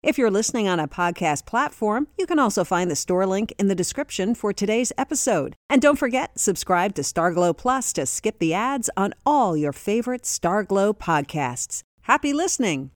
If you're listening on a podcast platform, you can also find the store link in the description for today's episode. And don't forget, subscribe to Starglow Plus to skip the ads on all your favorite Starglow podcasts. Happy listening!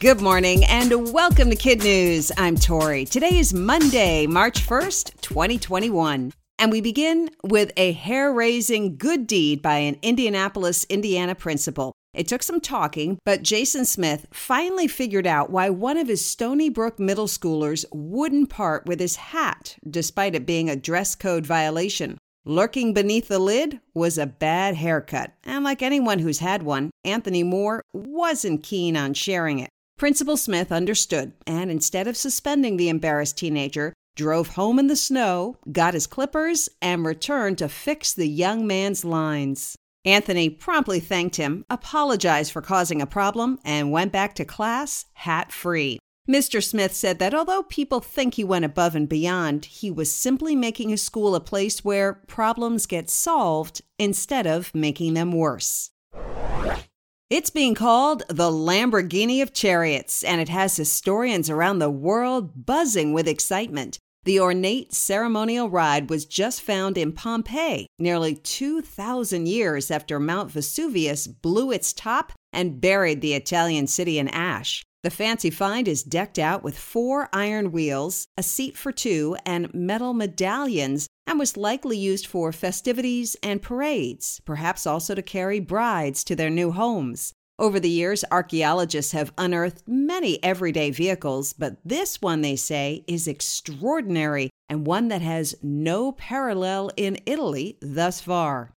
Good morning and welcome to Kid News. I'm Tori. Today is Monday, March 1st, 2021. And we begin with a hair raising good deed by an Indianapolis, Indiana principal. It took some talking, but Jason Smith finally figured out why one of his Stony Brook middle schoolers wouldn't part with his hat, despite it being a dress code violation. Lurking beneath the lid was a bad haircut, and like anyone who's had one, Anthony Moore wasn't keen on sharing it. Principal Smith understood, and instead of suspending the embarrassed teenager, drove home in the snow, got his clippers, and returned to fix the young man's lines. Anthony promptly thanked him, apologized for causing a problem, and went back to class hat free. Mr. Smith said that although people think he went above and beyond, he was simply making his school a place where problems get solved instead of making them worse. It's being called the Lamborghini of Chariots, and it has historians around the world buzzing with excitement. The ornate ceremonial ride was just found in Pompeii, nearly 2,000 years after Mount Vesuvius blew its top and buried the Italian city in ash. The fancy find is decked out with four iron wheels, a seat for two, and metal medallions, and was likely used for festivities and parades, perhaps also to carry brides to their new homes. Over the years, archaeologists have unearthed many everyday vehicles, but this one, they say, is extraordinary and one that has no parallel in Italy thus far.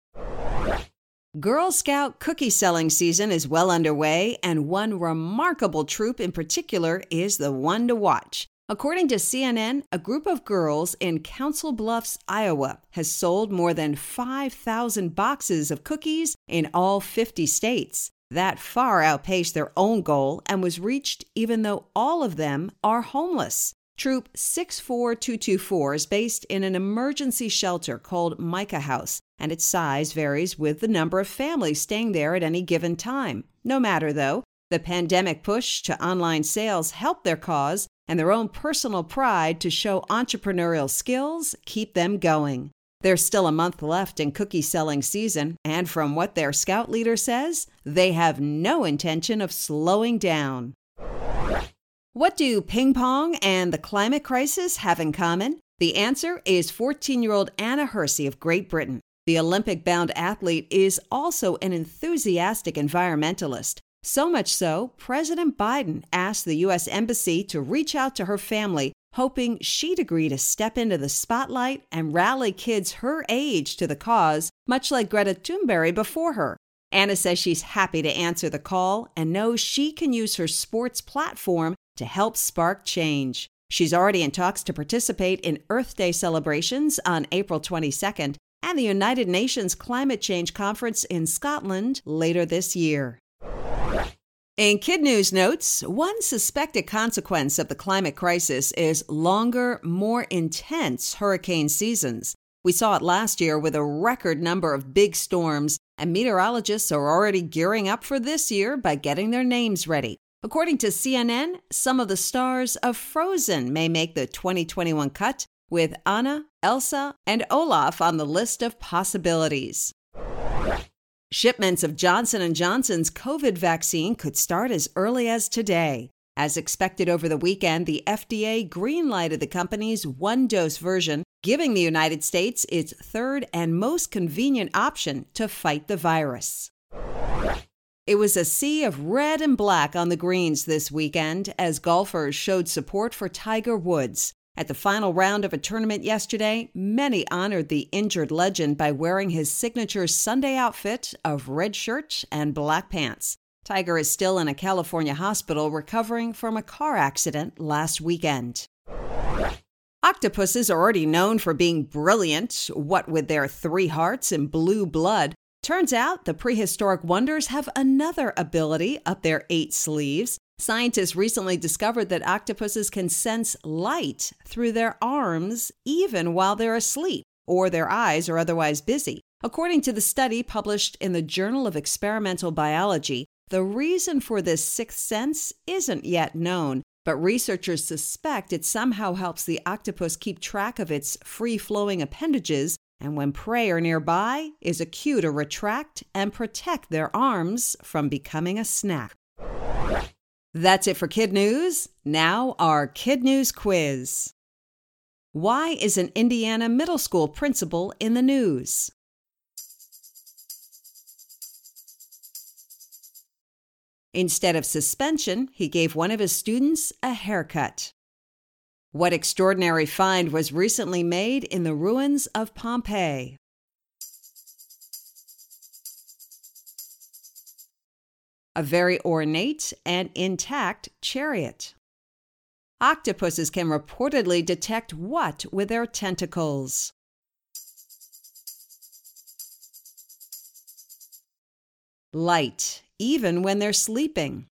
Girl Scout cookie selling season is well underway, and one remarkable troop in particular is the one to watch. According to CNN, a group of girls in Council Bluffs, Iowa, has sold more than 5,000 boxes of cookies in all 50 states. That far outpaced their own goal and was reached even though all of them are homeless. Troop 64224 is based in an emergency shelter called Micah House, and its size varies with the number of families staying there at any given time. No matter, though, the pandemic push to online sales helped their cause, and their own personal pride to show entrepreneurial skills keep them going. There's still a month left in cookie selling season, and from what their scout leader says, they have no intention of slowing down. What do ping pong and the climate crisis have in common? The answer is 14 year old Anna Hursey of Great Britain. The Olympic bound athlete is also an enthusiastic environmentalist. So much so, President Biden asked the U.S. Embassy to reach out to her family hoping she'd agree to step into the spotlight and rally kids her age to the cause, much like Greta Thunberg before her. Anna says she's happy to answer the call and knows she can use her sports platform to help spark change. She's already in talks to participate in Earth Day celebrations on April 22nd and the United Nations Climate Change Conference in Scotland later this year. In Kid News notes, one suspected consequence of the climate crisis is longer, more intense hurricane seasons. We saw it last year with a record number of big storms, and meteorologists are already gearing up for this year by getting their names ready. According to CNN, some of the stars of Frozen may make the 2021 cut, with Anna, Elsa, and Olaf on the list of possibilities. Shipments of Johnson & Johnson's COVID vaccine could start as early as today. As expected over the weekend, the FDA greenlighted the company's one-dose version, giving the United States its third and most convenient option to fight the virus. It was a sea of red and black on the greens this weekend as golfers showed support for Tiger Woods. At the final round of a tournament yesterday, many honored the injured legend by wearing his signature Sunday outfit of red shirt and black pants. Tiger is still in a California hospital recovering from a car accident last weekend. Octopuses are already known for being brilliant, what with their three hearts and blue blood. Turns out the prehistoric wonders have another ability up their eight sleeves. Scientists recently discovered that octopuses can sense light through their arms even while they're asleep or their eyes are otherwise busy. According to the study published in the Journal of Experimental Biology, the reason for this sixth sense isn't yet known, but researchers suspect it somehow helps the octopus keep track of its free flowing appendages, and when prey are nearby, is a cue to retract and protect their arms from becoming a snack. That's it for Kid News. Now, our Kid News quiz. Why is an Indiana middle school principal in the news? Instead of suspension, he gave one of his students a haircut. What extraordinary find was recently made in the ruins of Pompeii? A very ornate and intact chariot. Octopuses can reportedly detect what with their tentacles? Light even when they're sleeping.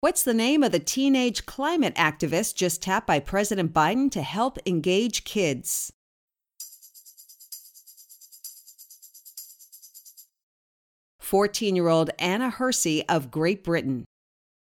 What's the name of the teenage climate activist just tapped by President Biden to help engage kids? Fourteen-year-old Anna Hursey of Great Britain.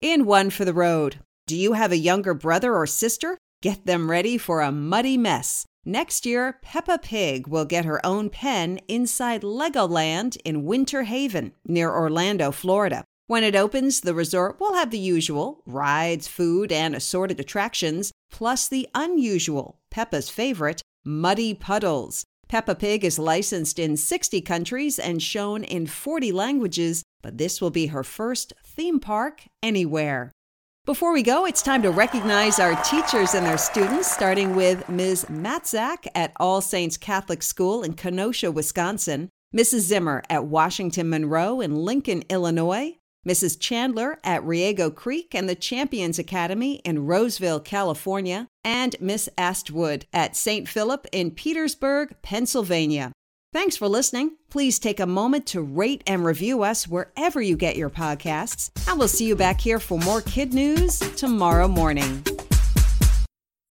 In one for the road. Do you have a younger brother or sister? Get them ready for a muddy mess Next year, Peppa Pig will get her own pen inside Legoland in Winter Haven, near Orlando, Florida. When it opens, the resort will have the usual rides, food, and assorted attractions, plus the unusual, Peppa's favorite, muddy puddles. Peppa Pig is licensed in 60 countries and shown in 40 languages, but this will be her first theme park anywhere. Before we go, it's time to recognize our teachers and their students, starting with Ms. Matzak at All Saints Catholic School in Kenosha, Wisconsin, Mrs. Zimmer at Washington Monroe in Lincoln, Illinois, Mrs. Chandler at Riego Creek and the Champions Academy in Roseville, California, and Miss Astwood at St. Philip in Petersburg, Pennsylvania. Thanks for listening. Please take a moment to rate and review us wherever you get your podcasts, and we'll see you back here for more kid news tomorrow morning.